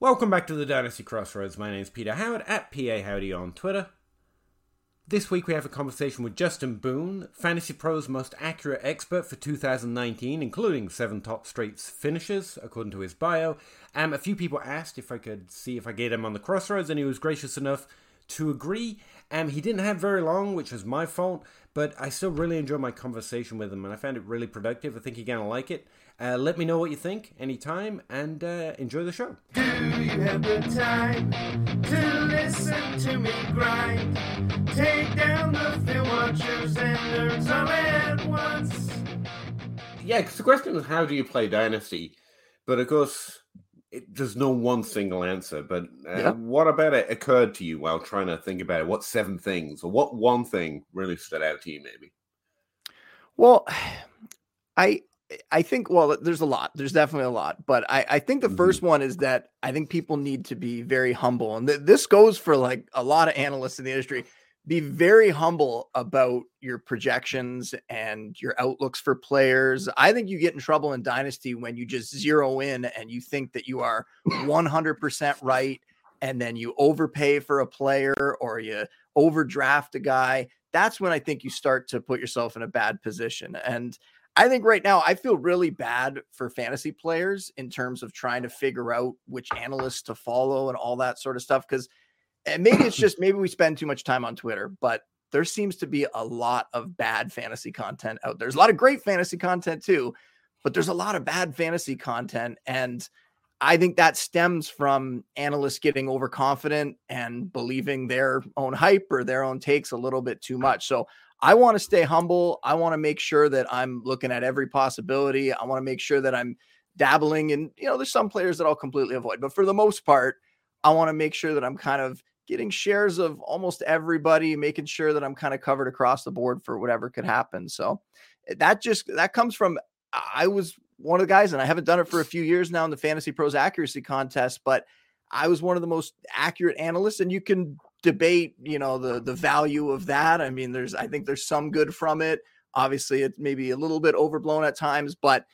Welcome back to the Dynasty Crossroads. My name is Peter Howard at PA Howdy on Twitter. This week we have a conversation with Justin Boone, Fantasy Pros most accurate expert for 2019, including seven top straights finishes, according to his bio. Um, a few people asked if I could see if I get him on the Crossroads, and he was gracious enough to agree. Um, he didn't have very long, which was my fault, but I still really enjoyed my conversation with him, and I found it really productive. I think you're going to like it. Uh, let me know what you think anytime and uh, enjoy the show. Do you have the time to listen to me grind? Take down the film watchers and nerds all at once. Yeah, because the question was how do you play Dynasty? But of course, it, there's no one single answer. But uh, Yeah. what about it occurred to you while trying to think about it? What seven things or what one thing really stood out to you, maybe? Well, I I think well, there's a lot. There's definitely a lot, but I I think the Mhm. first one is that I think people need to be very humble, and th- this goes for like a lot of analysts in the industry. Be very humble about your projections and your outlooks for players. I think you get in trouble in dynasty when you just zero in and you think that you are 100% right and then you overpay for a player or you overdraft a guy. That's when I think you start to put yourself in a bad position. And I think right now I feel really bad for fantasy players in terms of trying to figure out which analysts to follow and all that sort of stuff. Because and maybe it's just maybe we spend too much time on Twitter, but there seems to be a lot of bad fantasy content out there. There's a lot of great fantasy content too, but there's a lot of bad fantasy content. And I think that stems from analysts getting overconfident and believing their own hype or their own takes a little bit too much. So I want to stay humble. I want to make sure that I'm looking at every possibility. I want to make sure that I'm dabbling in, you know, there's some players that I'll completely avoid, but for the most part, I want to make sure that I'm kind of getting shares of almost everybody, making sure that I'm kind of covered across the board for whatever could happen. So eh, that just that comes from I was one of the guys, and I haven't done it for a few years now in the Fantasy Pros accuracy contest, but I was one of the most accurate analysts, and you can debate, you know, the the value of that. I mean, there's I think there's some good from it. Obviously, it's maybe a little bit overblown at times, but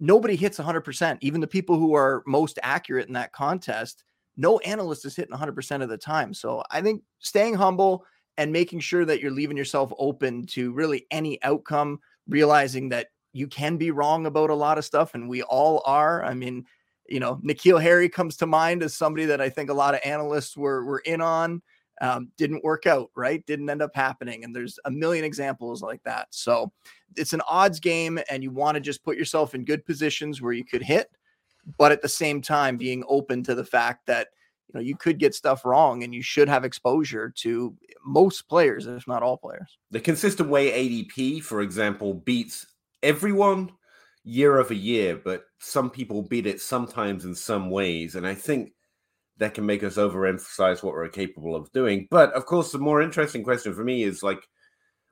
nobody hits 100%. Even the people who are most accurate in that contest, no analyst is hitting 100% of the time. So I think staying humble and making sure that you're leaving yourself open to really any outcome, realizing that you can be wrong about a lot of stuff, and we all are. I mean, you know, N'Keal Harry comes to mind as somebody that I think a lot of analysts were were in on. Um, didn't work out, right? Didn't end up happening. And there's a million examples like that. So it's an odds game, and you want to just put yourself in good positions where you could hit, but at the same time being open to the fact that you know you could get stuff wrong and you should have exposure to most players, if not all players. The consistent way ADP, for example, beats everyone year over year, but some people beat it sometimes in some ways. And I think that can make us overemphasize what we're capable of doing. But of course, the more interesting question for me is like,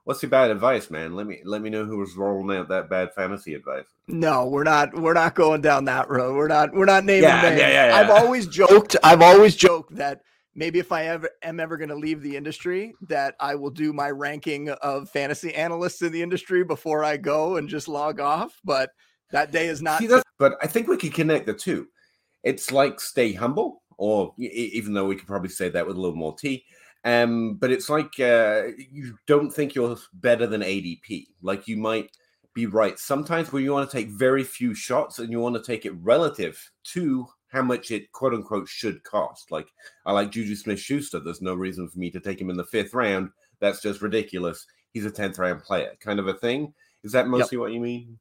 what's your bad advice, man? Let me let me know who was rolling out that bad fantasy advice. No, we're not. We're not going down that road. We're not. We're not naming Yeah, names. yeah, yeah, yeah. I've always joked. I've always joked that maybe if I ever am ever going to leave the industry, that I will do my ranking of fantasy analysts in the industry before I go and just log off. But that day is not. See, but I think we could connect the two. It's like stay humble, or even though we could probably say that with a little more tea. Um, but it's like uh, you don't think you're better than ADP. Like you might be right sometimes where you want to take very few shots and you want to take it relative to how much it quote unquote should cost. Like I like Juju Smith Schuster. There's no reason for me to take him in the fifth round. That's just ridiculous. He's a 10th round player, kind of a thing. Is that mostly what you mean?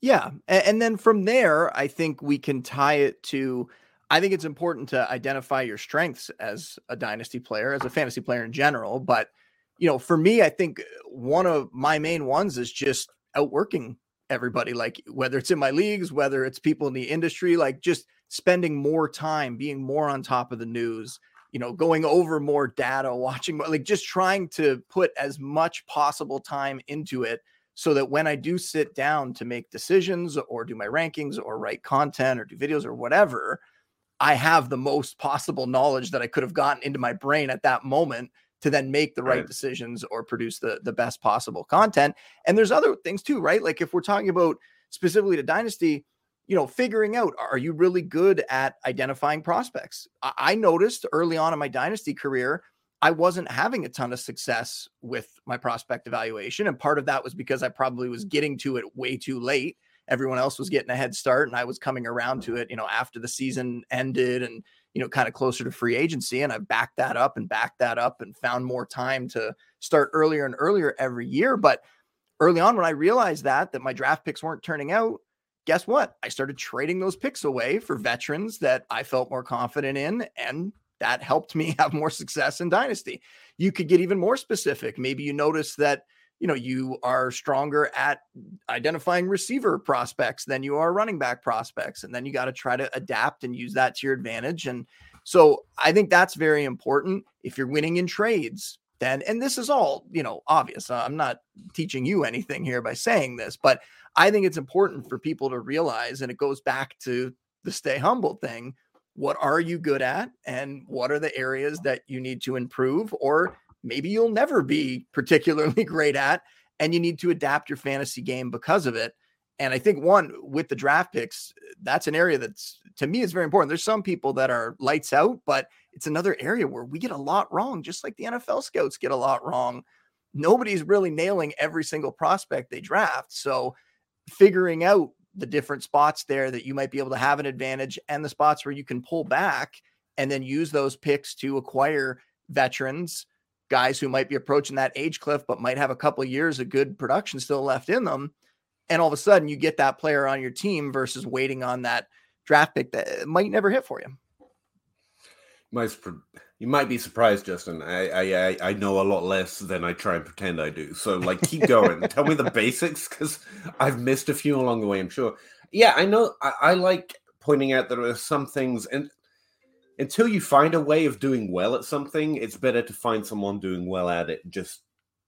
Yeah. And, then from there, I think we can tie it to I think it's important to identify your strengths as a dynasty player, as a fantasy player in general. But, you know, for me, I think uh, one of my main ones is just outworking everybody, like whether it's in my leagues, whether it's people in the industry, like just spending more time, being more on top of the news, you know, going over more data, watching like just trying to put as much possible time into it so that when I do sit down to make decisions or do my rankings or write content or do videos or whatever, I have the most possible knowledge that I could have gotten into my brain at that moment to then make the right, Right. decisions or produce the the best possible content. And there's other things too, right? Like if we're talking about specifically to dynasty, you know, figuring out are you really good at identifying prospects? I, I noticed early on in my dynasty career, I wasn't having a ton of success with my prospect evaluation. And part of that was because I probably was getting to it way too late. Everyone else was getting a head start, and I was coming around to mm-hmm. it, you know, after the season ended and, you know, kind of closer to free agency. And I backed that up and backed that up and found more time to start earlier and earlier every year. But early on, when I realized that, that my draft picks weren't turning out, guess what? I started trading those picks away for veterans that I felt more confident in. And that helped me have more success in Dynasty. You could get even more specific. Maybe you notice that you know you are stronger at identifying receiver prospects than you are running back prospects and then you got to try to adapt and use that to your advantage and so i think that's very important. If you're winning in trades then and this is all you know obvious i'm not teaching you anything here by saying this but i think it's important for people to realize and it goes back to the stay humble thing what are you good at and what are the areas that you need to improve or maybe you'll never be particularly great at and you need to adapt your fantasy game because of it. And i think one with the draft picks that's an area that's to me is very important. There's some people that are lights out but it's another area where we get a lot wrong just like the nfl scouts get a lot wrong. Nobody's really nailing every single prospect they draft. So figuring out the different spots there that you might be able to have an advantage and the spots where you can pull back and then use those picks to acquire veterans, guys who might be approaching that age cliff, but might have a couple of years of good production still left in them. And all of a sudden you get that player on your team versus waiting on that draft pick that uh, might never hit for you. You might be surprised, Justin. I, I I know a lot less than I try and pretend I do. So like, keep going. Tell me the basics because I've missed a few along the way. I'm sure. Yeah, I know. I, I like pointing out that there are some things, and until you find a way of doing well at something, it's better to find someone doing well at it. Just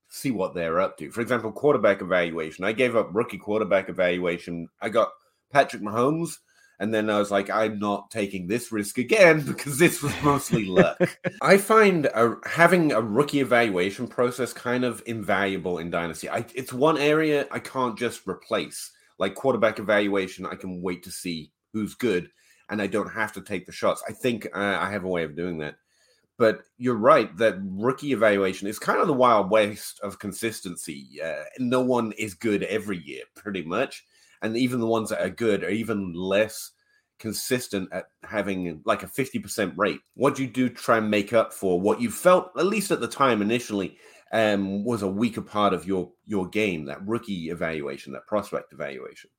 see what they're up to. For example, quarterback evaluation. I gave up rookie quarterback evaluation. I got Patrick Mahomes and then I was like, I'm not taking this risk again because this was mostly luck. I find a, having a rookie evaluation process kind of invaluable in Dynasty. I, it's one area I can't just replace. Like quarterback evaluation, I can wait to see who's good and I don't have to take the shots. I think uh, I have a way of doing that. But you're right that rookie evaluation is kind of the wild west of consistency. Uh, no one is good every year, pretty much and even the ones that are good are even less consistent at having like a 50% rate. What do you do try and make up for what you felt, at least at the time initially, um, was a weaker part of your your game, that rookie evaluation, that prospect evaluation?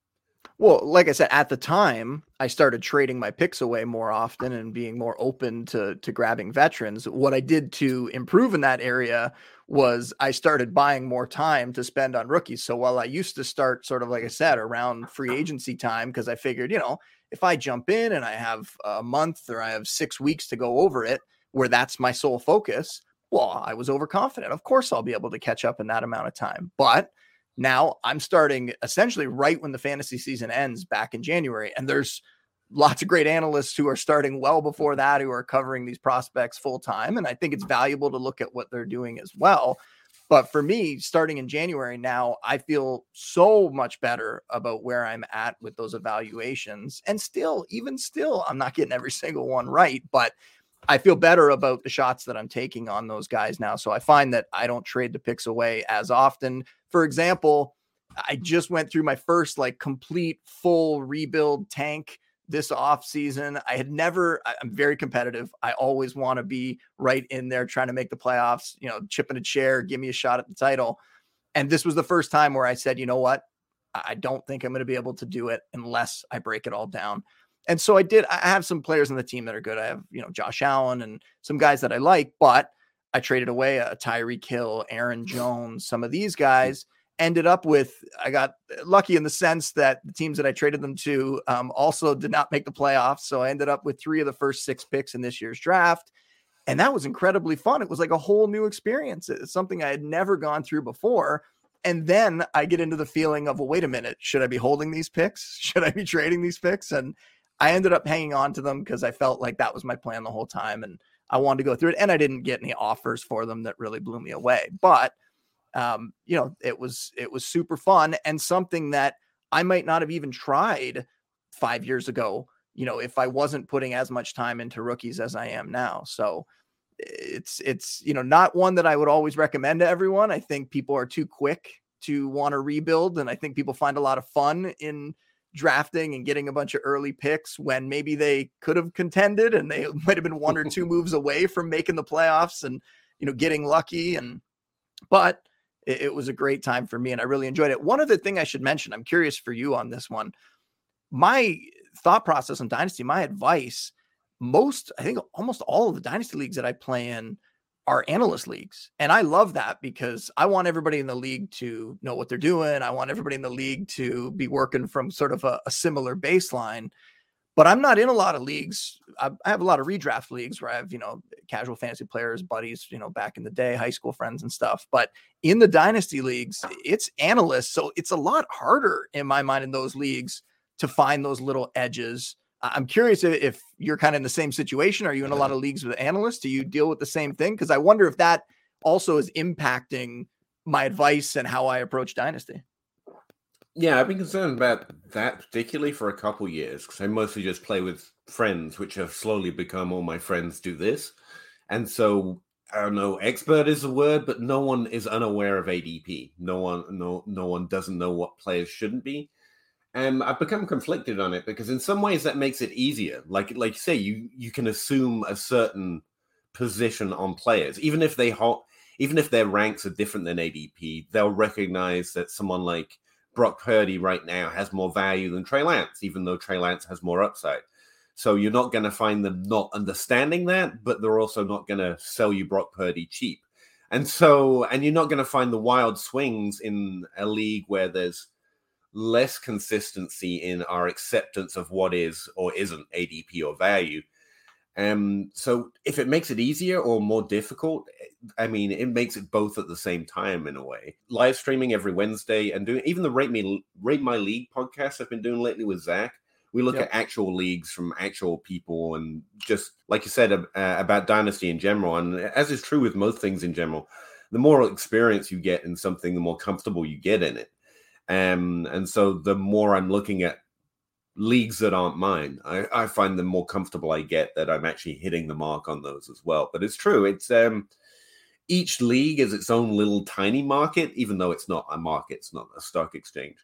Well, like I said, at the time, I started trading my picks away more often and being more open to to grabbing veterans. What I did to improve in that area was I started buying more time to spend on rookies. So while I used to start sort of like I said around free agency time because I figured, you know, if I jump in and I have a month or I have 6 weeks to go over it where that's my sole focus, well, I was overconfident. Of course I'll be able to catch up in that amount of time. But now I'm starting essentially right when the fantasy season ends back in January. And there's lots of great analysts who are starting well before mm-hmm. that who are covering these prospects full time. And I think it's valuable to look at what they're doing as well. But for me, starting in January now, I feel so much better about where I'm at with those evaluations. And still, even still, I'm not getting every single one right, but I feel better about the shots that I'm taking on those guys now. So I find that I don't trade the picks away as often. For example, I just went through my first like complete full rebuild tank this off season. I had never, I'm very competitive. I always want to be right in there trying to make the playoffs, you know, chipping a chair, give me a shot at the title. And this was the first time where I said, you know what? I don't think I'm going to be able to do it unless I break it all down. And so I did. I have some players on the team that are good. I have, you know, Josh Allen and some guys that I like, but I traded away a Tyreek Hill, Aaron Jones, some of these guys ended up with I got lucky in the sense that the teams that I traded them to um, also did not make the playoffs. So I ended up with three of the first six picks in this year's draft. And that was incredibly fun. It was like a whole new experience. It's something I had never gone through before. And then I get into the feeling of, well, wait a minute, should I be holding these picks? Should I be trading these picks? And I ended up hanging on to them because I felt like that was my plan the whole time. And I wanted to go through it. And I didn't get any offers for them that really blew me away. But um, you know, it was it was super fun and something that I might not have even tried five years ago, you know, if I wasn't putting as much time into rookies as I am now. So it's it's you know not one that I would always recommend to everyone. I think people are too quick to want to rebuild, and I think people find a lot of fun in drafting and getting a bunch of early picks when maybe they could have contended and they might have been one or two moves away from making the playoffs and you know getting lucky and but it, it was a great time for me and I really enjoyed it. One other thing I should mention, I'm curious for you on this one. My thought process on Dynasty, my advice, most, I think almost all of the Dynasty leagues that I play in are analyst leagues. And I love that because I want everybody in the league to know what they're doing. I want everybody in the league to be working from sort of a, a similar baseline. But I'm not in a lot of leagues. I, I, have a lot of redraft leagues where I have, you know, casual fantasy players, buddies, you know, back in the day, high school friends and stuff. But in the dynasty leagues, it's analysts. So it's a lot harder in my mind in those leagues to find those little edges. I'm curious if you're kind of in the same situation. Are you in a lot of leagues with analysts? Do you deal with the same thing? Because I wonder if that also is impacting my advice and how I approach dynasty. Yeah, I've been concerned about that particularly for a couple years because I mostly just play with friends, which have slowly become all my friends do this. And so I don't know, expert is a word, but no one is unaware of ADP. No one, no, no one doesn't know what players shouldn't be. And I've become conflicted on it because in some ways that makes it easier. Like like you say, you you can assume a certain position on players, even if they ho- even if their ranks are different than ADP, they'll recognize that someone like Brock Purdy right now has more value than Trey Lance, even though Trey Lance has more upside. So you're not going to find them not understanding that, but they're also not going to sell you Brock Purdy cheap. And so, and you're not going to find the wild swings in a league where there's less consistency in our acceptance of what is or isn't ADP or value. Um, so if it makes it easier or more difficult, I mean, it makes it both at the same time in a way. Live streaming every Wednesday and doing even the Rate Me Rate My League podcast I've been doing lately with Zach. We look yep. at actual leagues from actual people and just like you said uh, about dynasty in general, and as is true with most things in general, the more experience you get in something, the more comfortable you get in it. Um, and so the more I'm looking at leagues that aren't mine, I, I find the more comfortable I get that I'm actually hitting the mark on those as well. But it's true. It's um each league is its own little tiny market, even though it's not a market, it's not a stock exchange.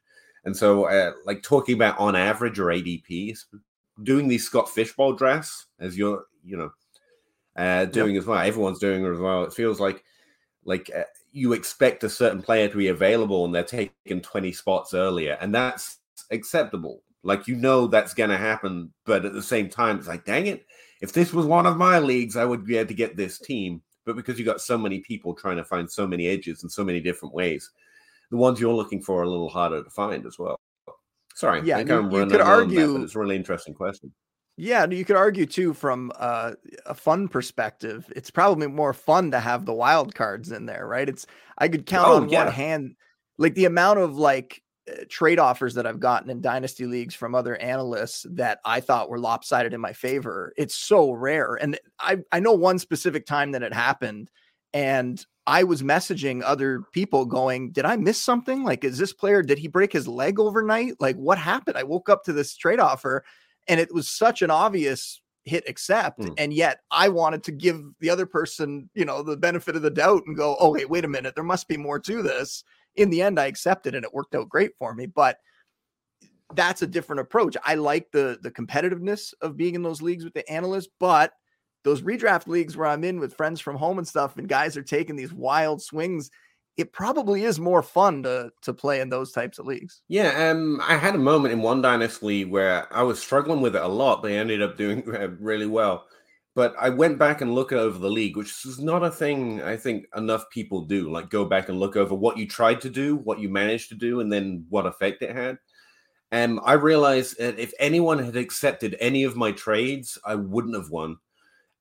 And so, uh, like talking about on average or ADPs, doing these Scott Fishbowl drafts as you're, you know, uh, doing yep. as well. Everyone's doing as well. It feels like, like uh, you expect a certain player to be available and they're taking 20 spots earlier, and that's acceptable. Like you know that's going to happen, but at the same time, it's like, dang it, if this was one of my leagues, I would be able to get this team. But because you got so many people trying to find so many edges in so many different ways, the ones you're looking for are a little harder to find as well. Sorry, yeah, you, you could argue, that, it's a really interesting question. Yeah, you could argue too from uh, a fun perspective. It's probably more fun to have the wild cards in there, right? It's I could count oh, on yeah. one hand, like the amount of like uh, trade offers that I've gotten in dynasty leagues from other analysts that I thought were lopsided in my favor. It's so rare, and I I know one specific time that it happened, and I was messaging other people going, Did I miss something? Like, is this player, did he break his leg overnight? Like, what happened? I woke up to this trade offer and it was such an obvious hit accept mm. and yet i wanted to give the other person you know the benefit of the doubt and go oh wait wait a minute there must be more to this in the end i accepted and it worked out great for me but that's a different approach i like the the competitiveness of being in those leagues with the analysts but those redraft leagues where i'm in with friends from home and stuff and guys are taking these wild swings it probably is more fun to to play in those types of leagues. Yeah, um, I had a moment in one dynasty where I was struggling with it a lot. They ended up doing really well, but I went back and looked over the league, which is not a thing I think enough people do. Like go back and look over what you tried to do, what you managed to do, and then what effect it had. And I realized that if anyone had accepted any of my trades, I wouldn't have won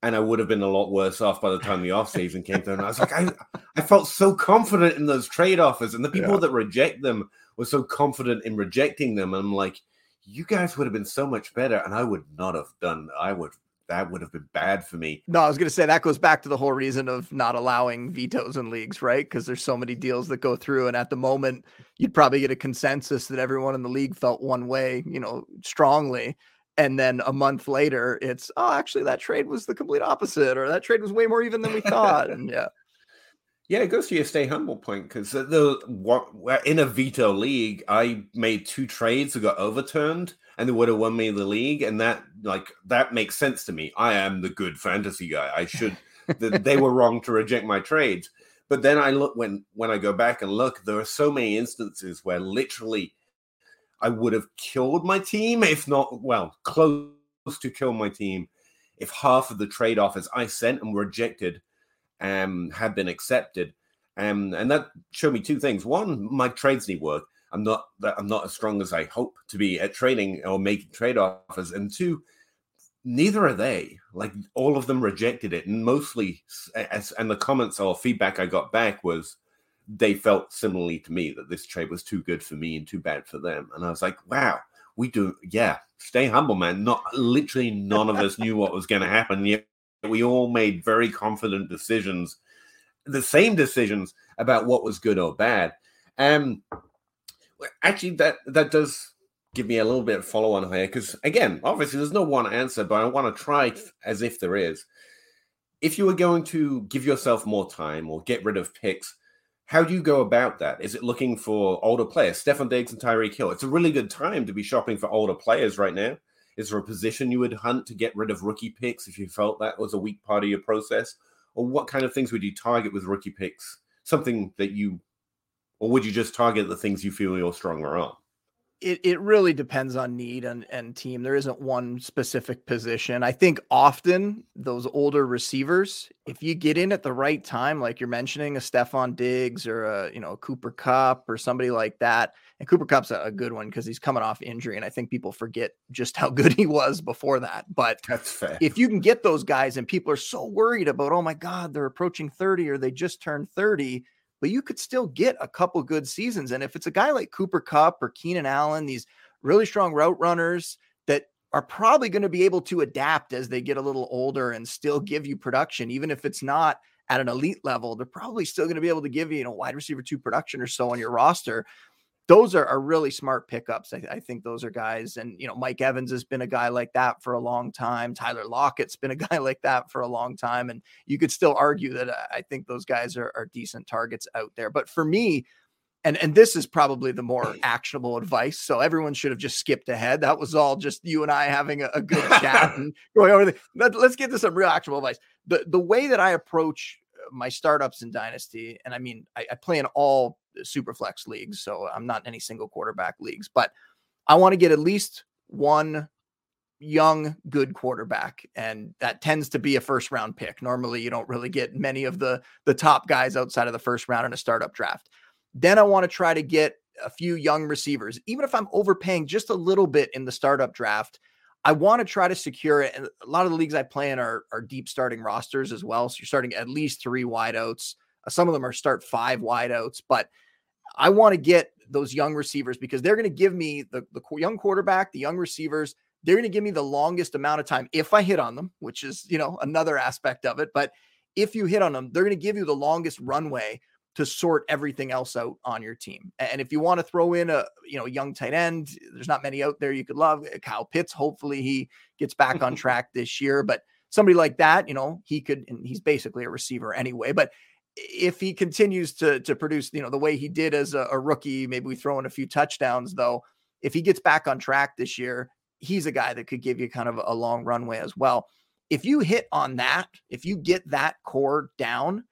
and I would have been a lot worse off by the time the off season came through. And I was like, I, I felt so confident in those trade offers, and the people yeah. that reject them were so confident in rejecting them. And I'm like, you guys would have been so much better, and I would not have done. I would that would have been bad for me. No, I was going to say that goes back to the whole reason of not allowing vetoes in leagues, right? Because there's so many deals that go through, and at the moment, you'd probably get a consensus that everyone in the league felt one way, you know, strongly. And then a month later, it's oh, actually, that trade was the complete opposite, or that trade was way more even than we thought. and yeah, yeah, it goes to your stay humble point because the what in a veto league, I made two trades that got overturned and they would have won me the league. And that like that makes sense to me. I am the good fantasy guy. I should they were wrong to reject my trades. But then I look when when I go back and look, there are so many instances where literally I would have killed my team, if not well, close to kill my team, if half of the trade offers I sent and were rejected um had been accepted. Um, and that showed me two things. One, my trades need work. I'm not that I'm not as strong as I hope to be at trading or making trade offers. And two, neither are they. Like all of them rejected it, and mostly, and the comments or feedback I got back was they felt similarly to me that this trade was too good for me and too bad for them. And I was like, wow, we do, yeah. Stay humble, man. Not literally none of us knew what was going to happen. Yet we all made very confident decisions, the same decisions about what was good or bad. Um, actually that that does give me a little bit of follow on here because again obviously there's no one answer but i want to try as if there is if you were going to give yourself more time or get rid of picks how do you go about that? Is it looking for older players? Stefon diggs and tyreek hill. It's a really good time to be shopping for older players right now. Is there a position you would hunt to get rid of rookie picks if you felt that was a weak part of your process? Or what kind of things would you target with rookie picks? Something that you or would you just target the things you feel you're stronger on? It, it really depends on need and, and team. There isn't one specific position. I think often those older receivers, if you get in at the right time, like you're mentioning, a Stefon Diggs or a you know a Cooper Kupp or somebody like that, and Cooper Kupp's a, a good one because he's coming off injury, and I think people forget just how good he was before that. But that's fair. If you can get those guys, and people are so worried about, oh my God, they're approaching 30 or they just turned 30 but you could still get a couple good seasons. And if it's a guy like Cooper Kupp or Keenan Allen, these really strong route runners that are probably going to be able to adapt as they get a little older and still give you production, even if it's not at an elite level, they're probably still going to be able to give you, you know, wide receiver two production or so on your roster those are, are really smart pickups. I, I, think those are guys, and you know, Mike Evans has been a guy like that for a long time. Tyler Lockett's been a guy like that for a long time, and you could still argue that uh, I think those guys are, are decent targets out there. But for me, and and this is probably the more actionable advice. So everyone should have just skipped ahead. That was all just you and I having a, a good chat and going over. The, let, let's get to some real actionable advice. The the way that I approach my startups in Dynasty, and I mean, I, I play in all super flex leagues, so I'm not in any single quarterback leagues, but I want to get at least one young good quarterback and that tends to be a first round pick normally you don't really get many of the the top guys outside of the first round in a startup draft then i want to try to get a few young receivers even if i'm overpaying just a little bit in the startup draft I want to try to secure it. And a lot of the leagues I play in are, are deep starting rosters as well. So you're starting at least three wideouts. Some of them are start five wideouts, but I want to get those young receivers because they're going to give me the, the young quarterback, the young receivers. They're going to give me the longest amount of time if I hit on them, which is, you know, another aspect of it. But if you hit on them, they're going to give you the longest runway to sort everything else out on your team. And if you want to throw in a you know young tight end, there's not many out there you could love. Uh, Kyle Pitts, hopefully he gets back on track this year, but somebody like that, you know, he could and he's basically a receiver anyway, but if he continues to to produce, you know, the way he did as a, a rookie, maybe we throw in a few touchdowns though. If he gets back on track this year, he's a guy that could give you kind of a long runway as well. If you hit on that, if you get that core down,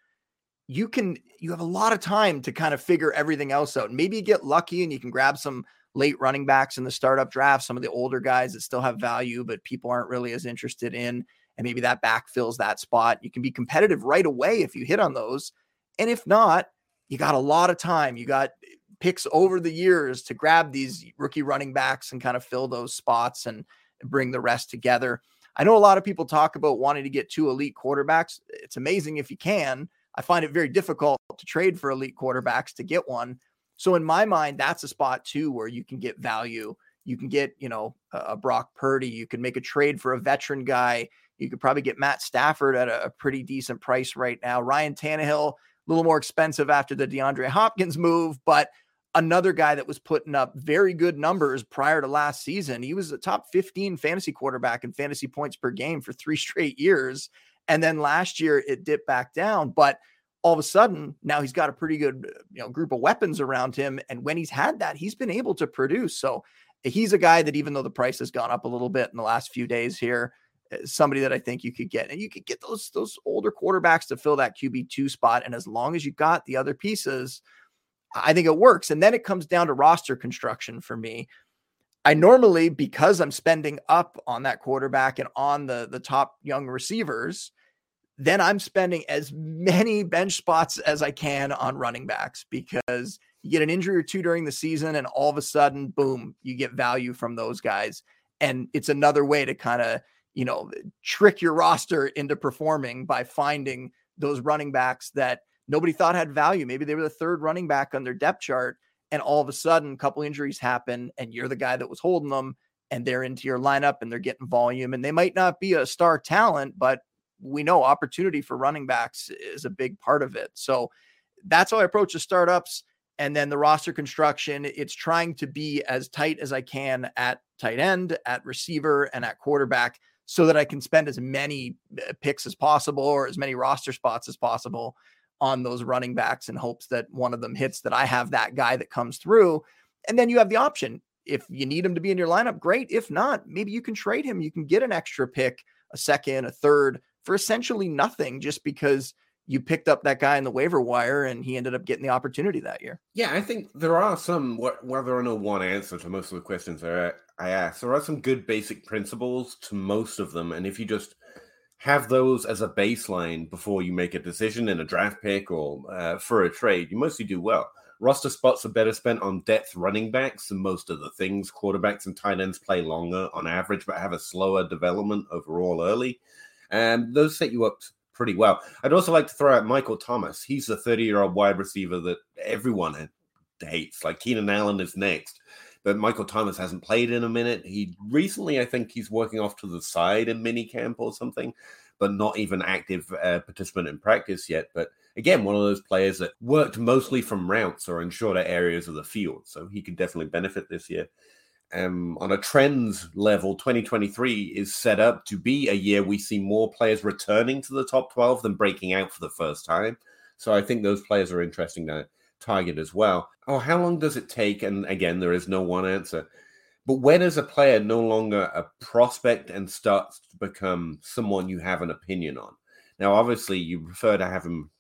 you can you have a lot of time to kind of figure everything else out. Maybe you get lucky and you can grab some late running backs in the startup draft, some of the older guys that still have value, but people aren't really as interested in. And maybe that back fills that spot. You can be competitive right away if you hit on those. And if not, you got a lot of time. You got eh, picks over the years to grab these rookie running backs and kind of fill those spots and bring the rest together. I know a lot of people talk about wanting to get two elite quarterbacks. It's amazing if you can, I find it very difficult to trade for elite quarterbacks to get one. So in my mind, that's a spot too where you can get value. You can get, you know, a, Brock Purdy. You can make a trade for a veteran guy. You could probably get Matt Stafford at a, pretty decent price right now. Ryan Tannehill, a little more expensive after the DeAndre Hopkins move, but another guy that was putting up very good numbers prior to last season. He was a top 15 fantasy quarterback in fantasy points per game for three straight years. And then last year it dipped back down. But all of a sudden, now he's got a pretty good you know, group of weapons around him. And when he's had that, he's been able to produce. So he's a guy that even though the price has gone up a little bit in the last few days here, somebody that I think you could get. And you could get those those older quarterbacks to fill that QB2 spot. And as long as you got the other pieces, I think it works. And then it comes down to roster construction for me. I normally, because I'm spending up on that quarterback and on the, the top young receivers, then I'm spending as many bench spots as I can on running backs because you get an injury or two during the season, and all of a sudden, boom, you get value from those guys. And it's another way to kind of, you know, trick your roster into performing by finding those running backs that nobody thought had value. Maybe they were the third running back on their depth chart, and all of a sudden, a couple injuries happen, and you're the guy that was holding them, and they're into your lineup and they're getting volume. And they might not be a star talent, but we know opportunity for running backs is a big part of it. So that's how I approach the startups. And then the roster construction, it's trying to be as tight as I can at tight end, at receiver, and at quarterback so that I can spend as many uh, picks as possible or as many roster spots as possible on those running backs in hopes that one of them hits, that I have that guy that comes through. And then you have the option. If you need him to be in your lineup, great. If not, maybe you can trade him. You can get an extra pick, a second, a third for essentially nothing just because you picked up that guy in the waiver wire and he ended up getting the opportunity that year. Yeah, I think there are some, whether or are no one answer to most of the questions I, I asked, there are some good basic principles to most of them. And if you just have those as a baseline before you make a decision in a draft pick or uh, for a trade, you mostly do well. Roster spots are better spent on depth running backs than most of the things. Quarterbacks and tight ends play longer on average, but have a slower development overall early. And those set you up pretty well. I'd also like to throw out Michael Thomas. He's the 30 year old wide receiver that everyone hates. Like Keenan Allen is next but Michael Thomas hasn't played in a minute. He recently, I think, he's working off to the side in mini camp or something, but not even active uh, participant in practice yet. But again, one of those players that worked mostly from routes or in shorter areas of the field, so he could definitely benefit this year. Um, on a trends level, 2023 is set up to be a year we see more players returning to the top 12 than breaking out for the first time. So I think those players are interesting to target as well. Oh, how long does it take? And again, there is no one answer. But when is a player no longer a prospect and starts to become someone you have an opinion on? Now, obviously, you prefer to have him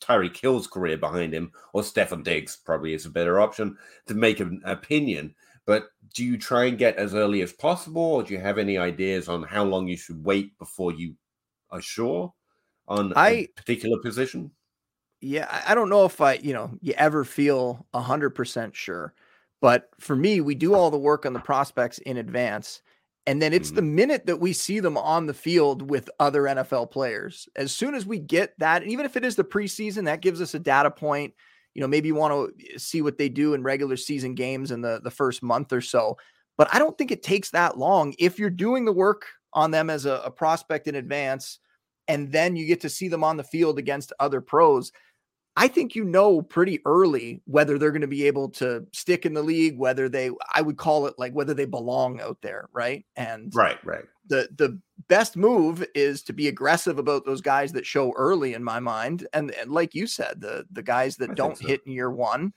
Tyreek Hill's career behind him, or Stefon Diggs probably is a better option to make an opinion. But do you try and get as early as possible, or do you have any ideas on how long you should wait before you are sure on I, a particular position? Yeah, I don't know if I, you know, you ever feel a hundred percent sure. But for me, we do all the work on the prospects in advance. And then it's mm-hmm. the minute that we see them on the field with other NFL players. As soon as we get that, even if it is the preseason, that gives us a data point. You know, maybe you want to eh, see what they do in regular season games in the, the first month or so. But I don't think it takes that long. If you're doing the work on them as a, a prospect in advance, and then you get to see them on the field against other pros, I think you know pretty early whether they're going to be able to stick in the league, whether they I would call it like whether they belong out there, right? And right, right. The the best move is to be aggressive about those guys that show early in my mind. And, and like you said, the the guys that I don't so. hit in year one.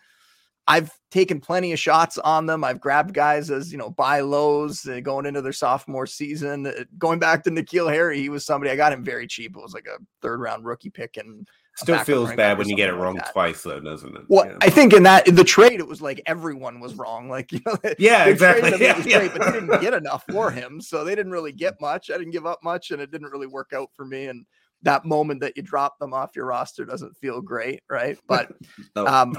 I've taken plenty of shots on them. I've grabbed guys as you know buy lows uh, going into their sophomore season. Uh, going back to N'Keal Harry, he was somebody I got him very cheap. It was like a third round rookie pick, and Still feels bad when you get it wrong like twice, though, doesn't it? Well, I think in that in the trade, it was like everyone was wrong. Like, you know, yeah, exactly. Yeah, yeah. Great, but they didn't get enough for him, so they didn't really get much. I didn't give up much, and it didn't really work out for me. And that moment that you drop them off your roster doesn't feel great, right? But um,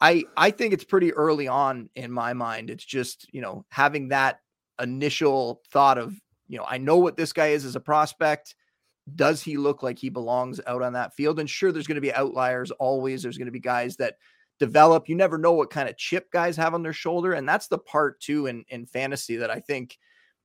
I I think it's pretty early on in my mind. It's just you know having that initial thought of you know I know what this guy is as a prospect does he look like he belongs out on that field? And sure, there's going to be outliers always. There's going to be guys that develop. You never know what kind of chip guys have on their shoulder. And that's the part too in, in fantasy that I think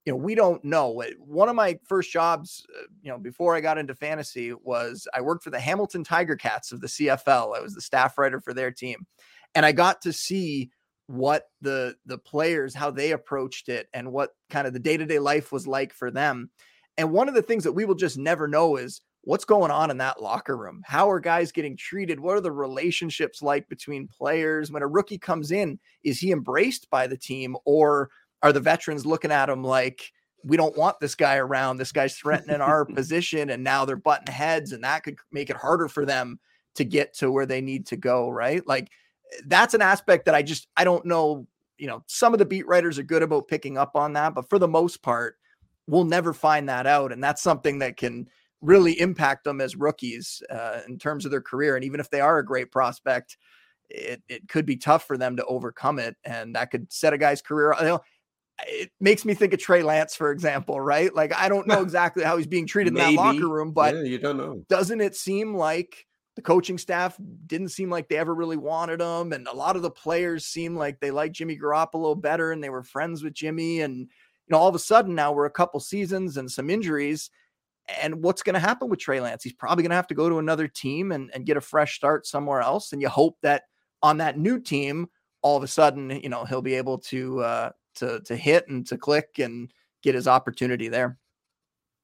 you know, we don't know. One of my first jobs, uh, you know, before I got into fantasy was I worked for the Hamilton Tiger Cats of the CFL. I was the staff writer for their team. And I got to see what the the players how they approached it and what kind of the day-to-day life was like for them. And one of the things that we will just never know is what's going on in that locker room? How are guys getting treated? What are the relationships like between players? When a rookie comes in, is he embraced by the team or are the veterans looking at him like we don't want this guy around? This guy's threatening our position and now they're butting heads and that could make it harder for them to get to where they need to go, right? Like eh, that's an aspect that I just I don't know, you know, some of the beat writers are good about picking up on that, but for the most part, we'll never find that out and that's something that can really impact them as rookies uh, in terms of their career. And even if they are a great prospect, it, it could be tough for them to overcome it. And that could set a guy's career. You know, it makes me think of Trey Lance, for example, right? Like, I don't know exactly how he's being treated Maybe. in that locker room, but yeah, you don't know. Doesn't it seem like the coaching staff didn't seem like they ever really wanted him? And a lot of the players seem like they like Jimmy Garoppolo better and they were friends with Jimmy. And, you know, all of a sudden now we're a couple seasons and some injuries and what's going to happen with Trey Lance? He's probably going to have to go to another team and, and get a fresh start somewhere else. And you hope that on that new team, all of a sudden, you know, he'll be able to uh, to to hit and to click and get his opportunity there.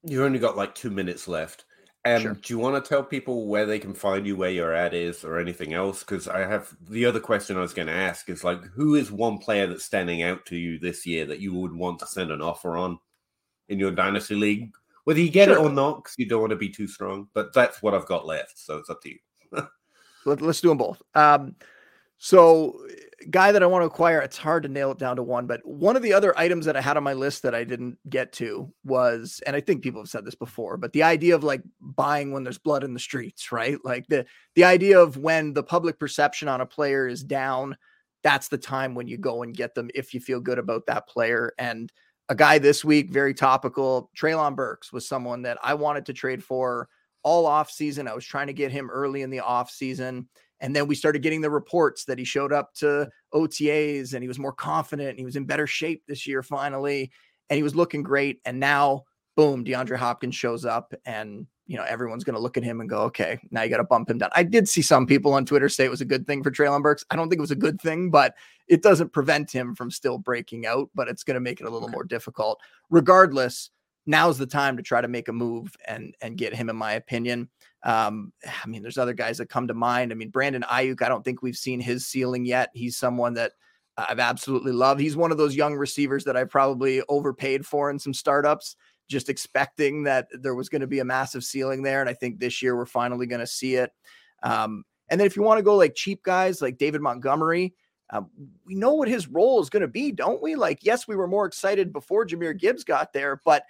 You've only got like two minutes left. Um, sure. Do you want to tell people where they can find you, where your ad is, or anything else? Because I have the other question I was going to ask is like, who is one player that's standing out to you this year that you would want to send an offer on in your dynasty league? Whether you get sure. it or not, because you don't want to be too strong. But that's what I've got left, so it's up to you. Let, us do them both. Um, so, guy that I want to acquire, it's hard to nail it down to one, but one of the other items that I had on my list that I didn't get to was, and I think people have said this before, but the idea of like buying when there's blood in the streets, right? Like the the idea of when the public perception on a player is down, that's the time when you go and get them if you feel good about that player. And a guy this week, very topical. Treylon Burks was someone that I wanted to trade for all off season. I was trying to get him early in the off season. And then we started getting the reports that he showed up to OTAs and he was more confident and he was in better shape this year finally. And he was looking great. And now, boom, DeAndre Hopkins shows up and you know, everyone's going to look at him and go, okay, now you got to bump him down. I did see some people on Twitter say it was a good thing for Treylon Burks. I don't think it was a good thing, but it doesn't prevent him from still breaking out, but it's going to make it a little okay. more difficult. Regardless, now's the time to try to make a move and and get him, in my opinion. Um, I mean, there's other guys that come to mind. I mean, Brandon Aiyuk, I don't think we've seen his ceiling yet. He's someone that I've absolutely loved. He's one of those young receivers that I probably overpaid for in some startups just expecting that there was going to be a massive ceiling there. And I think this year we're finally going to see it. Um, and then if you want to go like cheap guys like David Montgomery, um, we know what his role is going to be, don't we? Like, yes, we were more excited before Jahmyr Gibbs got there, but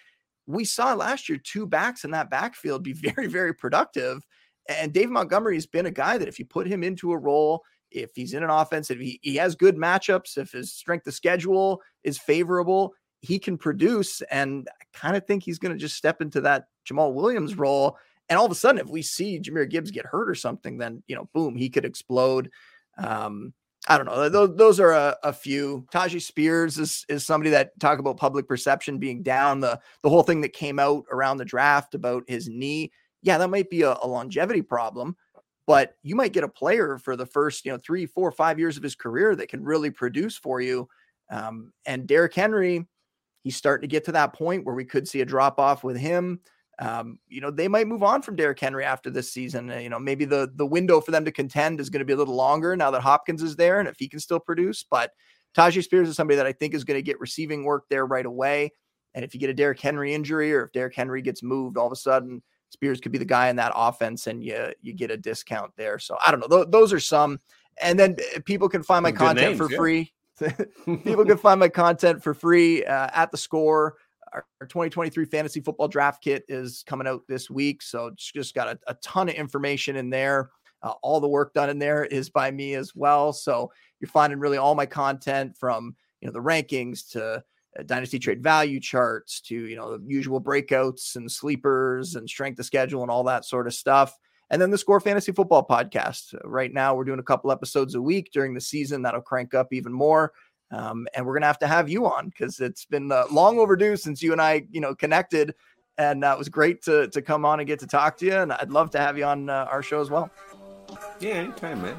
we saw last year two backs in that backfield be very, very productive. And Dave Montgomery has been a guy that if you put him into a role, if he's in an offense, if he, he has good matchups, if his strength of schedule is favorable, he can produce. And I kind of think he's going to just step into that Jamaal Williams role. And all of a sudden, if we see Jahmyr Gibbs get hurt or something, then, you know, boom, he could explode. Um, I don't know. Those, those are a, a, few. Tyjae Spears is, is somebody that talk about public perception being down. The, the whole thing that came out around the draft about his knee. Yeah, that might be a, a longevity problem, but you might get a player for the first, you know, three, four, five years of his career that can really produce for you. Um, and Derrick Henry, he's starting to get to that point where we could see a drop off with him. Um, you know, they might move on from Derrick Henry after this season. Uh, you know, maybe the the window for them to contend is going to be a little longer now that Hopkins is there and if he can still produce. But Tyjae Spears is somebody that I think is going to get receiving work there right away. And if you get a Derrick Henry injury or if Derrick Henry gets moved, all of a sudden Spears could be the guy in that offense and you you get a discount there. So I don't know. Th- those are some. And then uh, people can find my content names, for yeah. free. People can find my content for free uh, at the score. Our, our, 2023 fantasy football draft kit is coming out this week. So it's just got a, a ton of information in there. Uh, all the work done in there is by me as well. So you're finding really all my content from, you know, the rankings to uh, dynasty trade value charts to, you know, the usual breakouts and sleepers and strength of schedule and all that sort of stuff. And then the Score Fantasy Football podcast. Right now, we're doing a couple episodes a week during the season. That'll crank up even more. Um, and we're gonna have to have you on because it's been uh, long overdue since you and I, you know, connected, and uh, it was great to to come on and get to talk to you. And I'd love to have you on uh, our show as well. Yeah, anytime, man.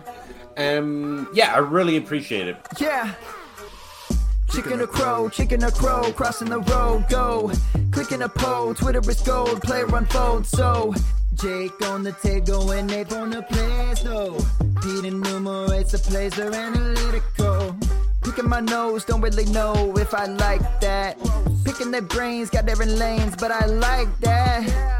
Um, yeah, I really appreciate it. Yeah. Chicken a crow, chicken a crow, crossing the road, go. Clicking a pole, Twitter is gold, player unfold, so. Jake on the table and Ape on the place, no. Pete enumerates the plays, they're analytical. Picking my nose, don't really know if I like that. Picking their brains, got different lanes, but I like that.